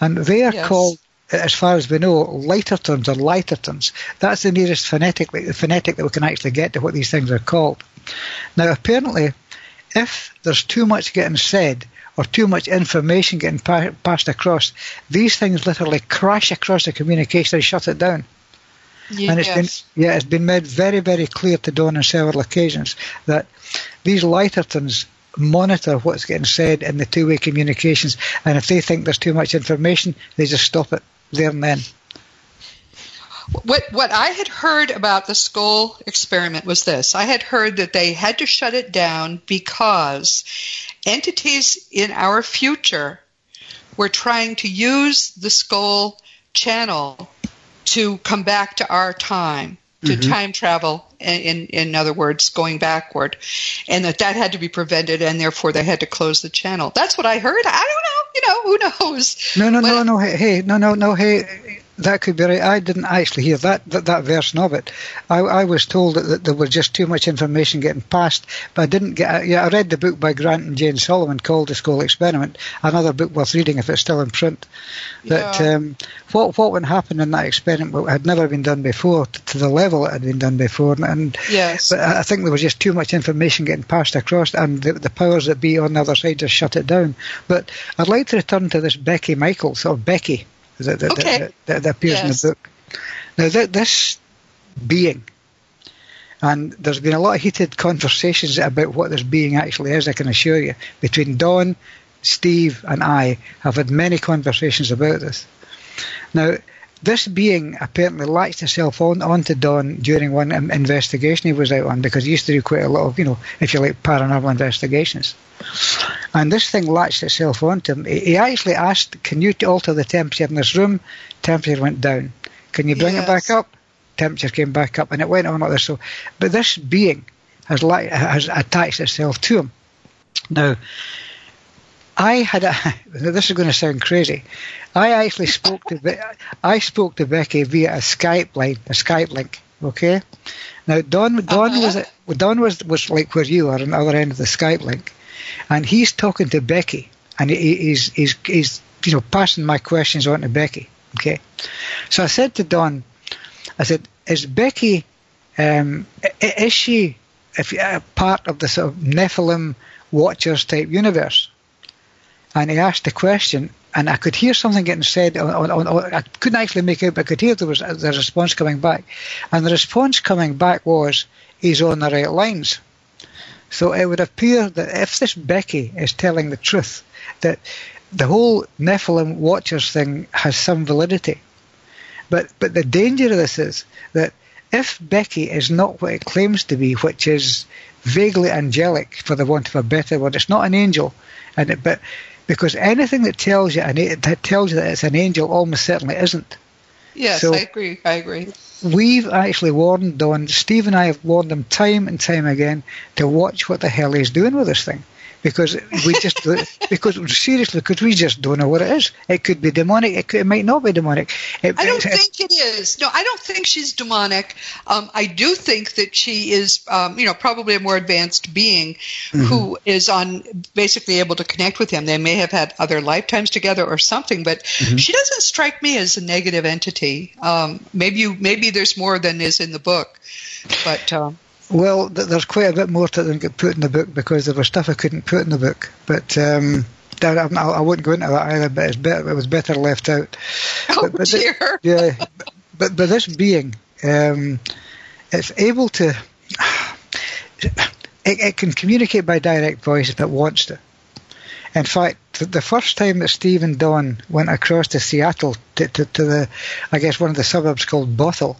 and they are yes. called. As far as we know, lightertons or lightertons. That's the nearest phonetic, the phonetic that we can actually get to what these things are called. Now, apparently, if there's too much getting said, or too much information getting pa- passed across, these things literally crash across the communication and shut it down. Yes. And it's been yeah, it's been made very, very clear to Don on several occasions that these lightertons monitor what's getting said in the two-way communications, and if they think there's too much information, they just stop it there and then. What what I had heard about the Scole experiment was this. I had heard that they had to shut it down because entities in our future were trying to use the Scole channel to come back to our time, to mm-hmm. time travel, in, in other words, going backward, and that that had to be prevented, and therefore they had to close the channel. That's what I heard. I don't know. You know, who knows? No, no, no, no. Hey, hey, no, no, no. Hey, that could be right. I didn't actually hear that that, that version of it. I, I was told that, that, there was just too much information getting passed, but I didn't get. Yeah, I read the book by Grant and Jane Solomon called The Scole Experiment. Another book worth reading if it's still in print. That Yeah. um, what what would happen in that experiment had never been done before to, to the level it had been done before, and Yes. but I I think there was just too much information getting passed across, and the, the powers that be on the other side just shut it down. But I'd like to return to this Becky Michaels, or Becky, that, that, Okay. that, that, that appears Yes. in the book. Now, th- this being, and there's been a lot of heated conversations about what this being actually is, I can assure you, between Don, Steve, and I have had many conversations about this. Now, this being apparently latched itself on onto Don during one investigation he was out on because he used to do quite a lot of, you know, if you like, paranormal investigations. And this thing latched itself onto him. He actually asked, "Can you alter the temperature in this room?" Temperature went down. Can you bring it back up? Temperature came back up, and it went on like this. So, but this being has has attached itself to him. Now, I had a. This is going to sound crazy. I actually spoke to. I spoke to Becky via a Skype line, a Skype link. Okay. Now Don Don Uh-huh. was Don was was like where you are on the other end of the Skype link, and he's talking to Becky, and he, he's he's he's you know passing my questions on to Becky. Okay. So I said to Don, I said, "Is Becky, um, is she if a part of the sort of Nephilim Watchers type universe?" And he asked the question, and I could hear something getting said. On, on, on, I couldn't actually make out, but I could hear there was the response coming back, and the response coming back was, "He's on the right lines." So it would appear that if this Becky is telling the truth, that the whole Nephilim Watchers thing has some validity. But but the danger of this is that if Becky is not what it claims to be, which is vaguely angelic, for the want of a better word, it's not an angel, and it, but because anything that tells you an, that tells you that it's an angel almost certainly isn't. Yes, So- I agree. I agree. We've actually warned Don, Steve and I have warned him time and time again to watch what the hell he's doing with this thing. Because we just, because seriously, because we just don't know what it is. It could be demonic. It, could, it might not be demonic. It, I don't it- think it is. No, I don't think she's demonic. Um, I do think that she is, um, you know, probably a more advanced being who is on basically able to connect with him. They may have had other lifetimes together or something, but she doesn't strike me as a negative entity. Um, maybe you, maybe there's more than is in the book, but um, Well, th- there's quite a bit more to it than get put in the book because there was stuff I couldn't put in the book. But um, I, I wouldn't go into that either. But it's better, it was better left out. oh But- but dear. yeah, but but this being, um, it's able to. It, it can communicate by direct voice if it wants to. In fact, the first time that Steve and Don went across to Seattle to, to, to the, I guess one of the suburbs called Bothell,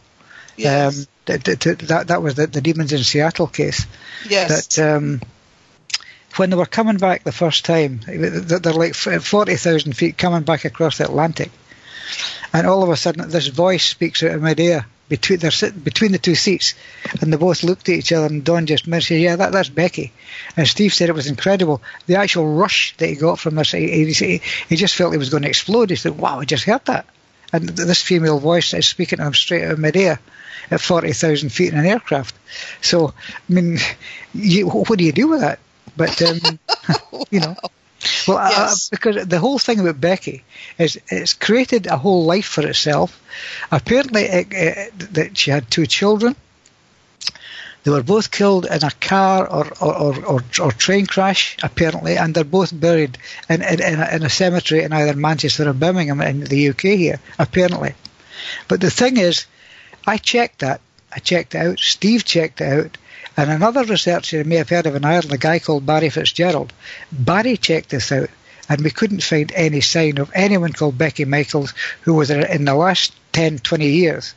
Yes. um, to, to, that that was the, the demons in Seattle case yes. that um, when they were coming back the first time, they're like 40,000 feet coming back across the Atlantic. And all of a sudden, this voice speaks out of midair between they're sitting between the two seats, and they both looked at each other. And Don just mentioned, "Yeah, that, that's Becky." And Steve said it was incredible. The actual rush that he got from this, he, he, he just felt he was going to explode. He said, "Wow, I just heard that." And this female voice is speaking to him straight out of midair at 40,000 feet in an aircraft. So, I mean, you, what do you do with that? But, um, you know. Well, uh, Yes. because the whole thing about Becky is it's created a whole life for itself. Apparently, it, it, that she had two children. They were both killed in a car or, or, or, or, or train crash, apparently, and they're both buried in, in, in, a, in a cemetery in either Manchester or Birmingham in the UK here, apparently. But the thing is, I checked that. I checked it out. Steve checked it out. And another researcher may have heard of in Ireland, a guy called Barry Fitzgerald. Barry checked this out, and we couldn't find any sign of anyone called Becky Michaels who was in the last 10, 20 years,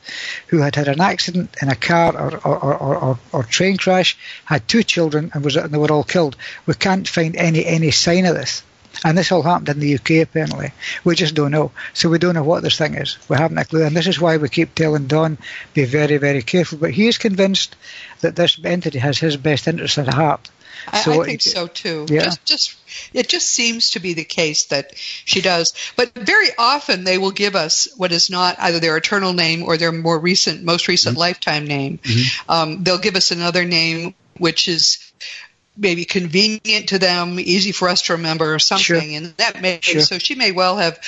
who had had an accident in a car or, or, or, or, or train crash, had two children, and was and they were all killed. We can't find any any sign of this. And this all happened in the UK, apparently. We just don't know. So we don't know what this thing is. We haven't a clue. And this is why we keep telling Don, be very, very careful. But he is convinced that this entity has his best interests at heart. So I, I think it, so too. Yeah. Just, just it just seems to be the case that she does. But very often they will give us what is not either their eternal name or their more recent, most recent mm-hmm. lifetime name. Mm-hmm. Um, they'll give us another name which is maybe convenient to them, easy for us to remember, or something. Sure. And that may sure. so she may well have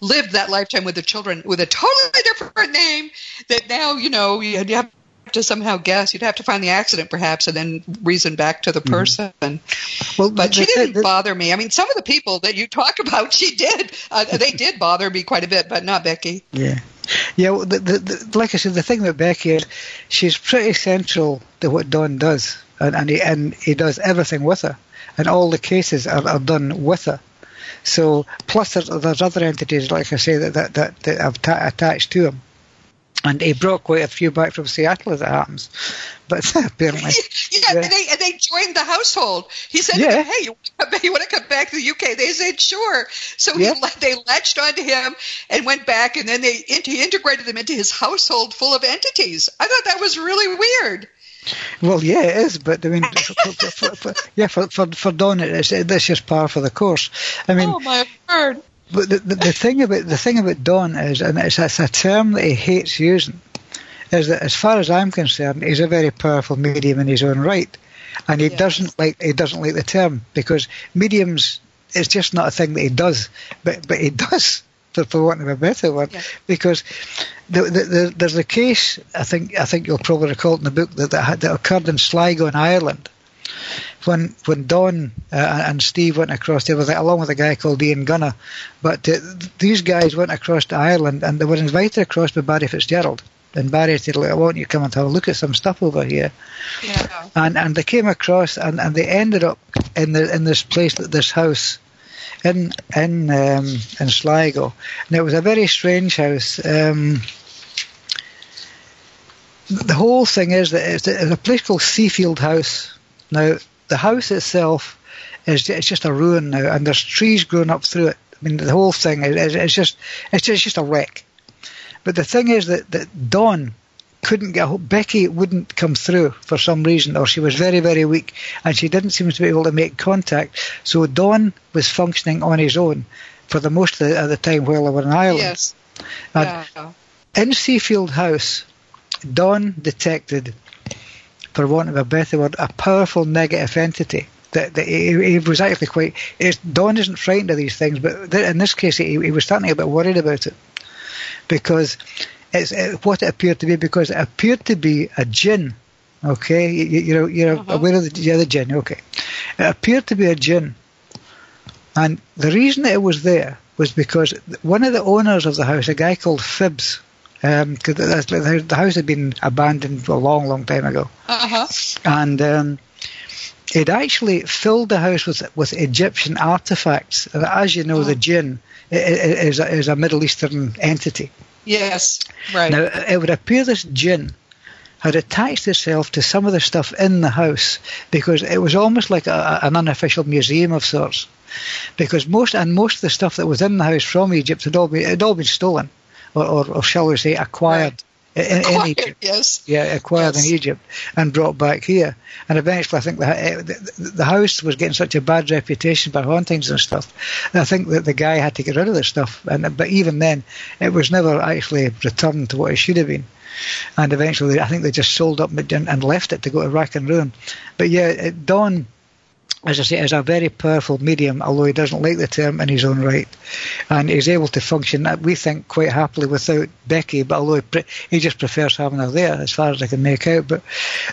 lived that lifetime with the children with a totally different name that now you know you have to somehow guess. You'd have to find the accident, perhaps, and then reason back to the mm-hmm. person. Mm-hmm. Well, but she didn't the, bother me. I mean, some of the people that you talk about, she did. Uh, they did bother me quite a bit, but not Becky. Yeah, yeah. Well, the, the, the, like I said, the thing about Becky is she's pretty central to what Don does, and and he, and he does everything with her, and all the cases are, are done with her. So, plus there's, there's other entities, like I say, that that, that, that have ta- attached to him. And he brought quite a few back from Seattle as it happens. But apparently. yeah, yeah. And, they, and they joined the household. He said, yeah. hey, you, you want to come back to the UK? They said, sure. So yeah. he, they latched onto him and went back, and then they he integrated them into his household full of entities. I thought that was really weird. Well, yeah, it is, but I mean, for, for, for, yeah, for for for Don, it's it's just par for the course. I mean, oh my word! But the, the, the thing about the thing about Don is, and it's, it's a term that he hates using, is that as far as I'm concerned, he's a very powerful medium in his own right, and he doesn't like he doesn't like the term because mediums it's just not a thing that he does, but but he does for, for want of a better word, yeah. because the, the, the, there's a case I think I think you'll probably recall in the book that that, that occurred in Sligo in Ireland when when Don uh, and Steve went across there with along with a guy called Ian Gunner, but uh, these guys went across to Ireland and they were invited across by Barry Fitzgerald. And Barry said, "I want you to come and have a look at some stuff over here." Yeah. And and they came across and, and they ended up in the in this place, this house, in in um, in Sligo, and it was a very strange house. Um, the whole thing is that it's a place called Seafield House. Now, the house itself is it's just a ruin now, and there's trees growing up through it. I mean, the whole thing is it's just it's just, it's just a wreck. But the thing is that that Don couldn't get Becky wouldn't come through for some reason, or she was very very weak, and she didn't seem to be able to make contact. So Don was functioning on his own for the most of the, of the time while they were in Ireland. Yes. And yeah. in Seafield House, Don detected for want of a better word, a powerful negative entity. That, that he, he, was actually quite. Don isn't frightened of these things, but in this case, he, he was starting to get a bit worried about it because it's it, what it appeared to be. Because it appeared to be a jinn. Okay, you, you're you're uh-huh. aware of the, yeah, the jinn. Okay, it appeared to be a jinn, and the reason that it was there was because one of the owners of the house, a guy called Phibbs, um, cause the, the, house had been abandoned a long, long time ago. Uh-huh. And um, it actually filled the house with with Egyptian artifacts. As you know, oh. the jinn is a, is a Middle Eastern entity. Yes, right. Now, it would appear this jinn had attached itself to some of the stuff in the house because it was almost like a, an unofficial museum of sorts. Because most and most of the stuff that was in the house from Egypt had all been had all been stolen or, or, or shall we say, acquired. Right. In, acquired, in Egypt. Yes. Yeah, acquired yes. in Egypt and brought back here. And eventually, I think the, the, the house was getting such a bad reputation by hauntings and stuff. I think that the guy had to get rid of the stuff. And but even then, it was never actually returned to what it should have been and eventually I think they just sold up and left it to go to rack and ruin. But yeah, Don as I say, is a very powerful medium, although he doesn't like the term in his own right. And he's able to function, uh, we think, quite happily without Becky, but although he, pre- he just prefers having her there, as far as I can make out. But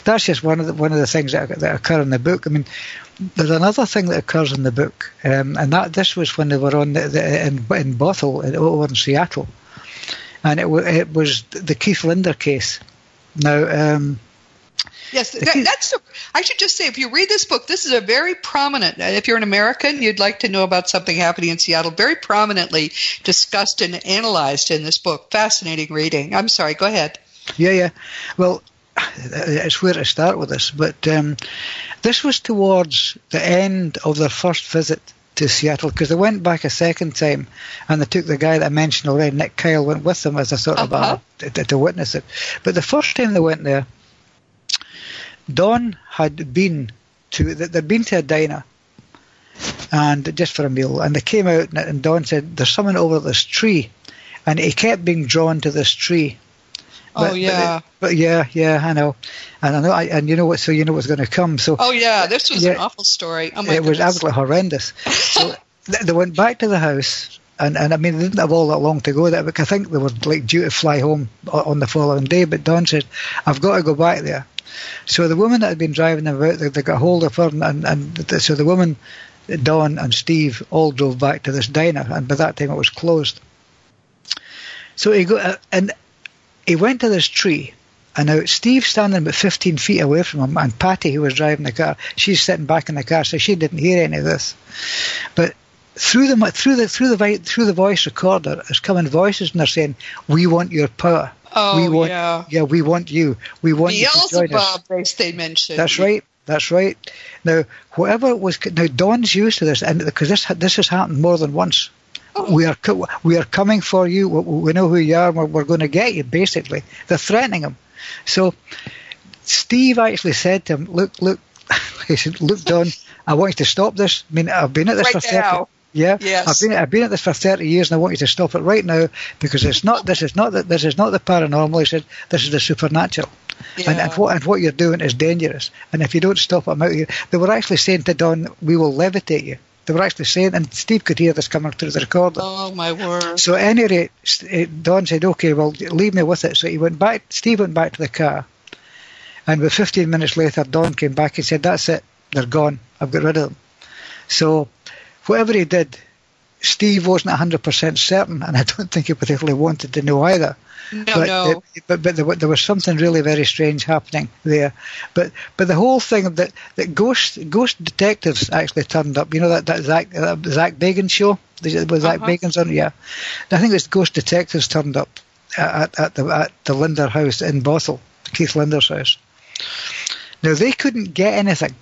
that's just one of the, one of the things that, that occur in the book. I mean, there's another thing that occurs in the book, um, and that this was when they were on the, the, in, in Bothell, over in Seattle. And it, it was the Keith Linder case. Now, um, Yes, that, that's. A, I should just say, if you read this book, this is a very prominent. If you're an American, you'd like to know about something happening in Seattle. Very prominently discussed and analyzed in this book. Fascinating reading. I'm sorry. Go ahead. Yeah, yeah. Well, it's where to start with this, but um, this was towards the end of their first visit to Seattle because they went back a second time and they took the guy that I mentioned already, Nick Kyle, went with them as a sort uh-huh. of a, to, to, witness it. But the first time they went there, Don had been to they'd been to a diner, and just for a meal, and they came out, and, and Don said, "There's someone over this tree," and he kept being drawn to this tree. oh yeah. But, but, yeah, yeah, I know, and I know, I, and you know what? So you know what's going to come. So oh yeah, this was yeah, an awful story. Oh my it goodness. was absolutely horrendous. So they, they went back to the house, and, and I mean, they didn't have all that long to go there, but I think they were like due to fly home on the following day. But Don said, I've got to go back there. So the woman that had been driving them about, they, they got hold of her, and, and, so the woman, Don and Steve, all drove back to this diner, and by that time it was closed. So he go, uh, and he went to this tree, and now Steve's standing about 15 feet away from him, and Patty, who was driving the car, she's sitting back in the car, so she didn't hear any of this. But through the through the through the through the voice recorder is coming voices, and they're saying, "We want your power. Oh, we want, yeah. we want you. We want you to join us." They, they mentioned. That's right. That's right. Now, whatever was now, Don's used to this, and because this this has happened more than once. Oh. We are we are coming for you. We, we know who you are. We're, we're going to get you. Basically, they're threatening him. So, Steve actually said to him, "Look, look." He said, "Look, Don, I want you to stop this. I mean, I've been at this Right for 30, now. Yeah, Yes. I've been I've been at this for thirty years, and I want you to stop it right now because it's not this is not the, this is not the paranormal. He said this is the supernatural, and, and what and what you're doing is dangerous. And if you don't stop it, I'm out here. They were actually saying to Don, "We will levitate you." They were actually saying, and Steve could hear this coming through the recorder. Oh my word. So at any rate, eh, Don said, "Okay, well, leave me with it." So he went back. Steve went back to the car, and about 15 minutes later, Don came back and said, "That's it. They're gone. I've got rid of them." So whatever he did, Steve wasn't 100% certain, and I don't think he particularly wanted to know either. No, but, no. uh, but but there, there was something really very strange happening there. But but the whole thing of that that ghost ghost detectives actually turned up. You know that that Zak that Zak Bagans show with Zak Uh-huh. Bagans on. it? Yeah, I think it's ghost detectives turned up at, at the at the Linder house in Bothell, Keith Linder's house. Now they couldn't get anything,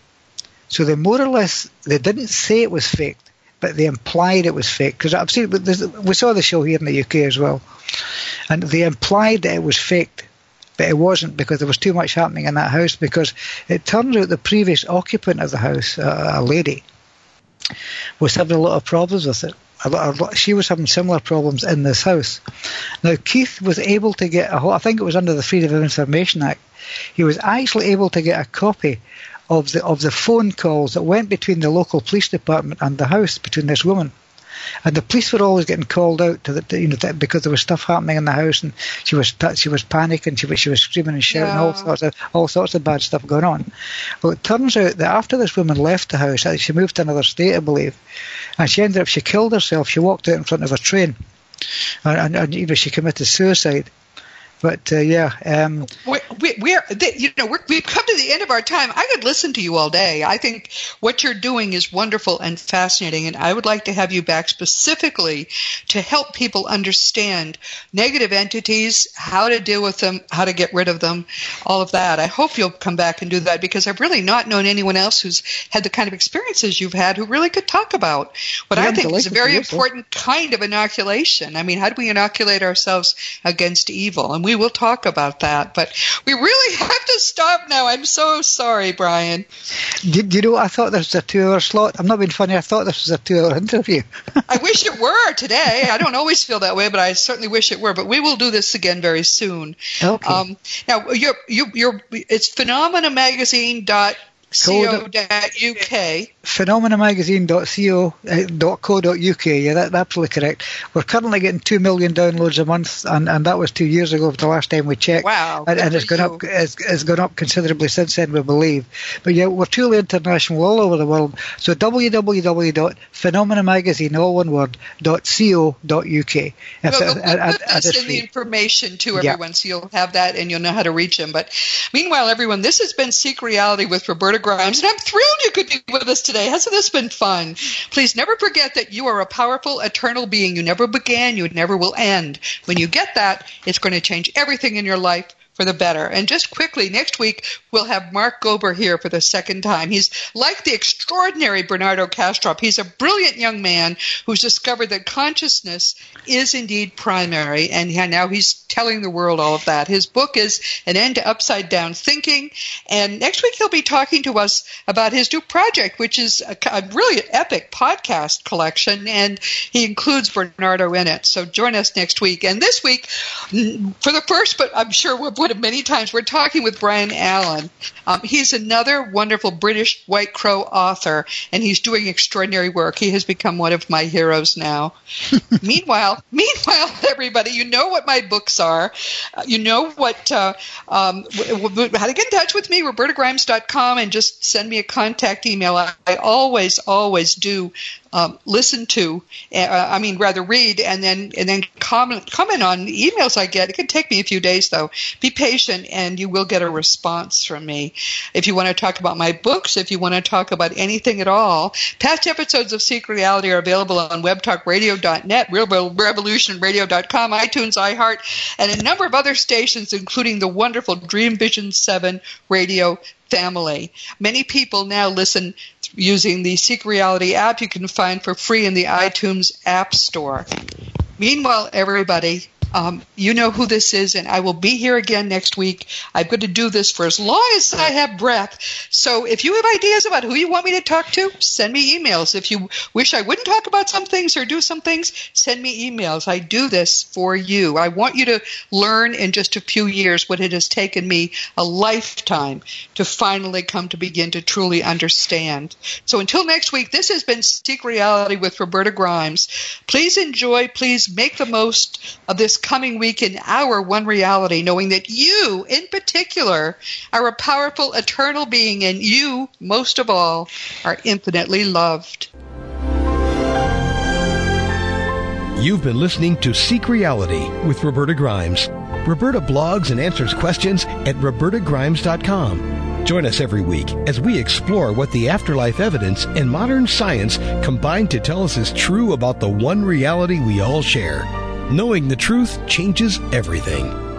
so they more or less they didn't say it was faked, but they implied it was fake. Because I've seen we saw the show here in the UK as well, and they implied that it was faked, but it wasn't because there was too much happening in that house. Because it turns out the previous occupant of the house, uh, a lady, was having a lot of problems with it. A lot, a lot, she was having similar problems in this house. Now Keith was able to get a I think it was under the Freedom of Information Act. He was actually able to get a copy of the of the phone calls that went between the local police department and the house between this woman. And the police were always getting called out to the, to, you know, because there was stuff happening in the house, and she was she was panicking, she was she was screaming and shouting, all sorts of all sorts of bad stuff going on. Well, it turns out that after this woman left the house, she moved to another state, I believe, and she ended up she killed herself. She walked out in front of a train, and, and, and you know she committed suicide. But uh, yeah, um, we, we, we're, you know, we're, we've come to the end of our time. I could listen to you all day. I think what you're doing is wonderful and fascinating, and I would like to have you back specifically to help people understand negative entities, how to deal with them, how to get rid of them, all of that. I hope you'll come back and do that because I've really not known anyone else who's had the kind of experiences you've had who really could talk about what Yeah, I think is a very important kind of inoculation. I mean, how do we inoculate ourselves against evil? And we will talk about that. But we really have to stop now. I'm so sorry, Brian. do, do you know? I thought this was a two-hour slot. I'm not being funny. I thought this was a two-hour interview. I wish it were today. I don't always feel that way, but I certainly wish it were. But we will do this again very soon. Okay. Um, now, you're, you, you're, it's phenomenamagazine.co.uk. phenomenamagazine.co.uk. Uh, yeah, that, that's absolutely correct. We're currently getting two million downloads a month, and, and that was two years ago. The last time we checked. Wow, And, and it's gone you. up. It's, it's gone up considerably since then, we believe. But yeah, we're truly international all over the world. So www.phenomenamagazine, all one word, dot co dot We'll, it- we'll and- and- put and this it's in the information to Yeah. everyone, so you'll have that and you'll know how to reach them. But meanwhile, everyone, this has been Seek Reality with Roberta Grimes, and I'm thrilled you could be with us today. Hasn't this been fun? Please never forget that you are a powerful, eternal being. You never began, you never will end. When you get that, it's going to change everything in your life for the better. And just quickly, next week we'll have Mark Gober here for the second time. He's like the extraordinary Bernardo Kastrup. He's a brilliant young man who's discovered that consciousness is indeed primary, and now he's telling the world all of that. His book is An End to Upside Down Thinking, and next week he'll be talking to us about his new project, which is a, a really epic podcast collection, and he includes Bernardo in it. So join us next week. And this week, for the first, but I'm sure we've many times. We're talking with Brian Allan. Um, he's another wonderful British White Crow author, and he's doing extraordinary work. He has become one of my heroes now. meanwhile, meanwhile, everybody, you know what my books are. Uh, you know what uh, um, w- w- how to get in touch with me, robertagrimes.com, and just send me a contact email. I, I always, always do um, listen to, uh, I mean, rather read and then and then comment comment on emails I get. It can take me a few days though. Be patient, and you will get a response from me. If you want to talk about my books, if you want to talk about anything at all, past episodes of Seek Reality are available on WebTalkRadio.net, RealRevolutionRadio.com, iTunes, iHeart, and a number of other stations, including the wonderful Dream Vision Seven radio family. Many people now listen using the Seek Reality app you can find for free in the iTunes App Store. Meanwhile, everybody, um, you know who this is, and I will be here again next week. I'm going to do this for as long as I have breath. So if you have ideas about who you want me to talk to, send me emails. If you wish I wouldn't talk about some things or do some things, send me emails. I do this for you. I want you to learn in just a few years what it has taken me a lifetime to finally come to begin to truly understand. So until next week, this has been Seek Reality with Roberta Grimes. Please enjoy, please make the most of this coming week in our one reality, knowing that you, in particular, are a powerful, eternal being, and you, most of all, are infinitely loved. You've been listening to Seek Reality with Roberta Grimes. Roberta blogs and answers questions at robertagrimes.com. Join us every week as we explore what the afterlife evidence and modern science combine to tell us is true about the one reality we all share. Knowing the truth changes everything.